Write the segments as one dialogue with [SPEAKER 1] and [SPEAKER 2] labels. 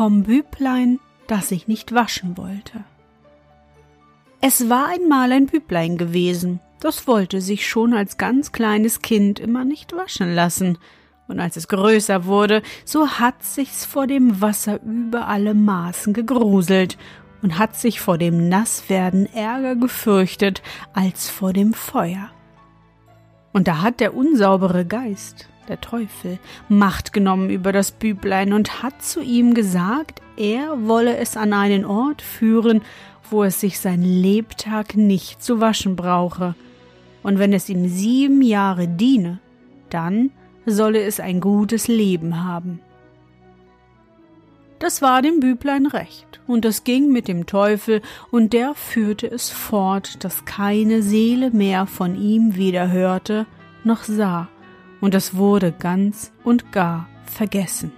[SPEAKER 1] Vom Büblein, das sich nicht waschen wollte. Es war einmal ein Büblein gewesen, das wollte sich schon als ganz kleines Kind immer nicht waschen lassen, und als es größer wurde, so hat sich's vor dem Wasser über alle Maßen gegruselt und hat sich vor dem Nasswerden ärger gefürchtet als vor dem Feuer. Und da hat der unsaubere Geist der Teufel, Macht genommen über das Büblein und hat zu ihm gesagt, er wolle es an einen Ort führen, wo es sich sein Lebtag nicht zu waschen brauche. Und wenn es ihm sieben Jahre diene, dann solle es ein gutes Leben haben. Das war dem Büblein recht, und es ging mit dem Teufel, und der führte es fort, dass keine Seele mehr von ihm weder hörte noch sah, und es wurde ganz und gar vergessen.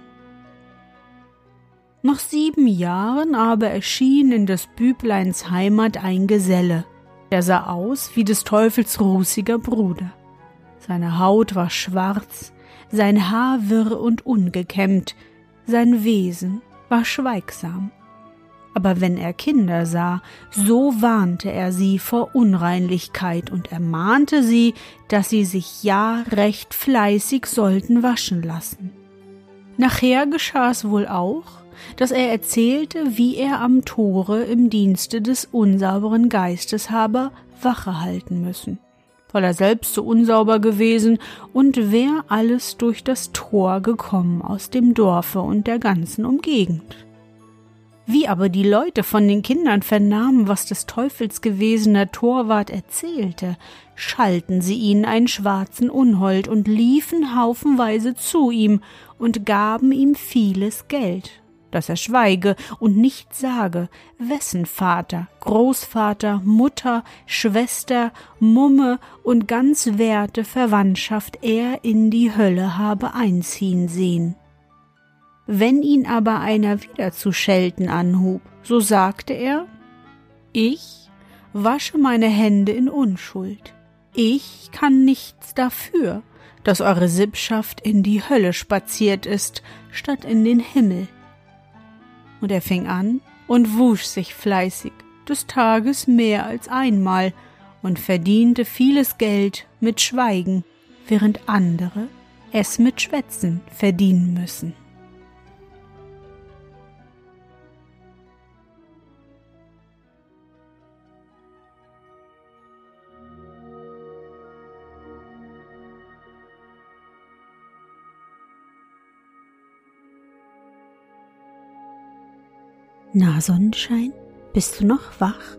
[SPEAKER 1] Nach sieben Jahren aber erschien in des Bübleins Heimat ein Geselle, der sah aus wie des Teufels rußiger Bruder. Seine Haut war schwarz, sein Haar wirr und ungekämmt, sein Wesen war schweigsam aber wenn er Kinder sah, so warnte er sie vor Unreinlichkeit und ermahnte sie, dass sie sich ja recht fleißig sollten waschen lassen. Nachher geschah es wohl auch, dass er erzählte, wie er am Tore im Dienste des unsauberen Geistes habe Wache halten müssen, weil er selbst so unsauber gewesen und wer alles durch das Tor gekommen aus dem Dorfe und der ganzen Umgegend. Wie aber die Leute von den Kindern vernahmen, was des Teufels gewesener Torwart erzählte, schalten sie ihn einen schwarzen Unhold und liefen haufenweise zu ihm und gaben ihm vieles Geld, dass er schweige und nicht sage, wessen Vater, Großvater, Mutter, Schwester, Mumme und ganz werte Verwandtschaft er in die Hölle habe einziehen sehen. Wenn ihn aber einer wieder zu schelten anhub, so sagte er, ich wasche meine Hände in Unschuld. Ich kann nichts dafür, dass eure Sippschaft in die Hölle spaziert ist, statt in den Himmel. Und er fing an und wusch sich fleißig, des Tages mehr als einmal, und verdiente vieles Geld mit Schweigen, während andere es mit Schwätzen verdienen müssen.
[SPEAKER 2] Na Sonnenschein, bist du noch wach?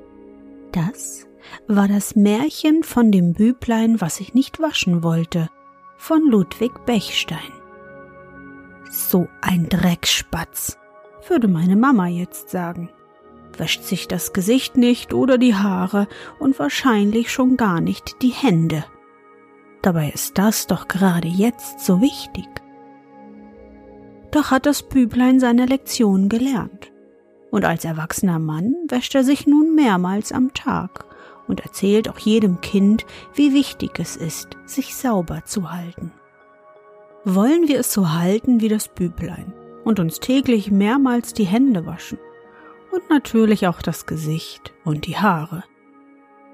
[SPEAKER 2] Das war das Märchen von dem Büblein, was ich nicht waschen wollte, von Ludwig Bechstein. So ein Dreckspatz, würde meine Mama jetzt sagen. Wäscht sich das Gesicht nicht oder die Haare und wahrscheinlich schon gar nicht die Hände. Dabei ist das doch gerade jetzt so wichtig. Doch hat das Büblein seine Lektion gelernt und als erwachsener Mann wäscht er sich nun mehrmals am Tag und erzählt auch jedem Kind, wie wichtig es ist, sich sauber zu halten. Wollen wir es so halten wie das Büblein und uns täglich mehrmals die Hände waschen und natürlich auch das Gesicht und die Haare.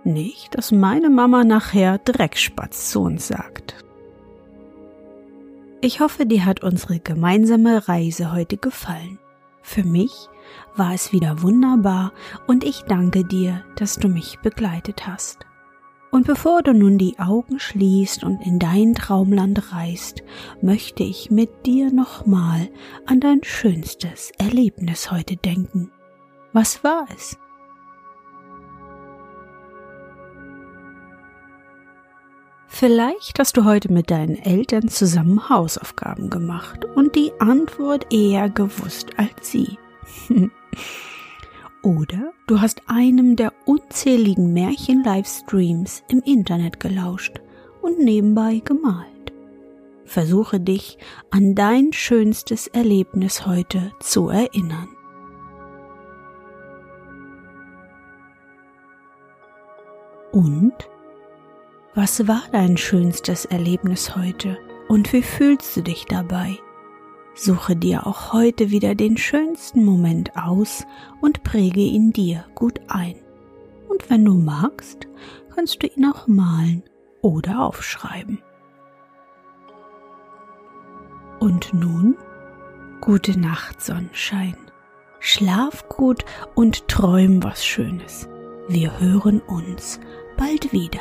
[SPEAKER 2] Nicht, dass meine Mama nachher Dreckspatz zu uns sagt. Ich hoffe, dir hat unsere gemeinsame Reise heute gefallen. Für mich war es wieder wunderbar und ich danke dir, dass du mich begleitet hast. Und bevor du nun die Augen schließt und in dein Traumland reist, möchte ich mit dir nochmal an dein schönstes Erlebnis heute denken. Was war es? Vielleicht hast du heute mit deinen Eltern zusammen Hausaufgaben gemacht und die Antwort eher gewusst als sie. Oder du hast einem der unzähligen Märchen-Livestreams im Internet gelauscht und nebenbei gemalt. Versuche dich an dein schönstes Erlebnis heute zu erinnern. Und? Was war dein schönstes Erlebnis heute und wie fühlst du dich dabei? Suche dir auch heute wieder den schönsten Moment aus und präge ihn dir gut ein. Und wenn du magst, kannst du ihn auch malen oder aufschreiben. Und nun, gute Nacht, Sonnenschein. Schlaf gut und träum was Schönes. Wir hören uns bald wieder.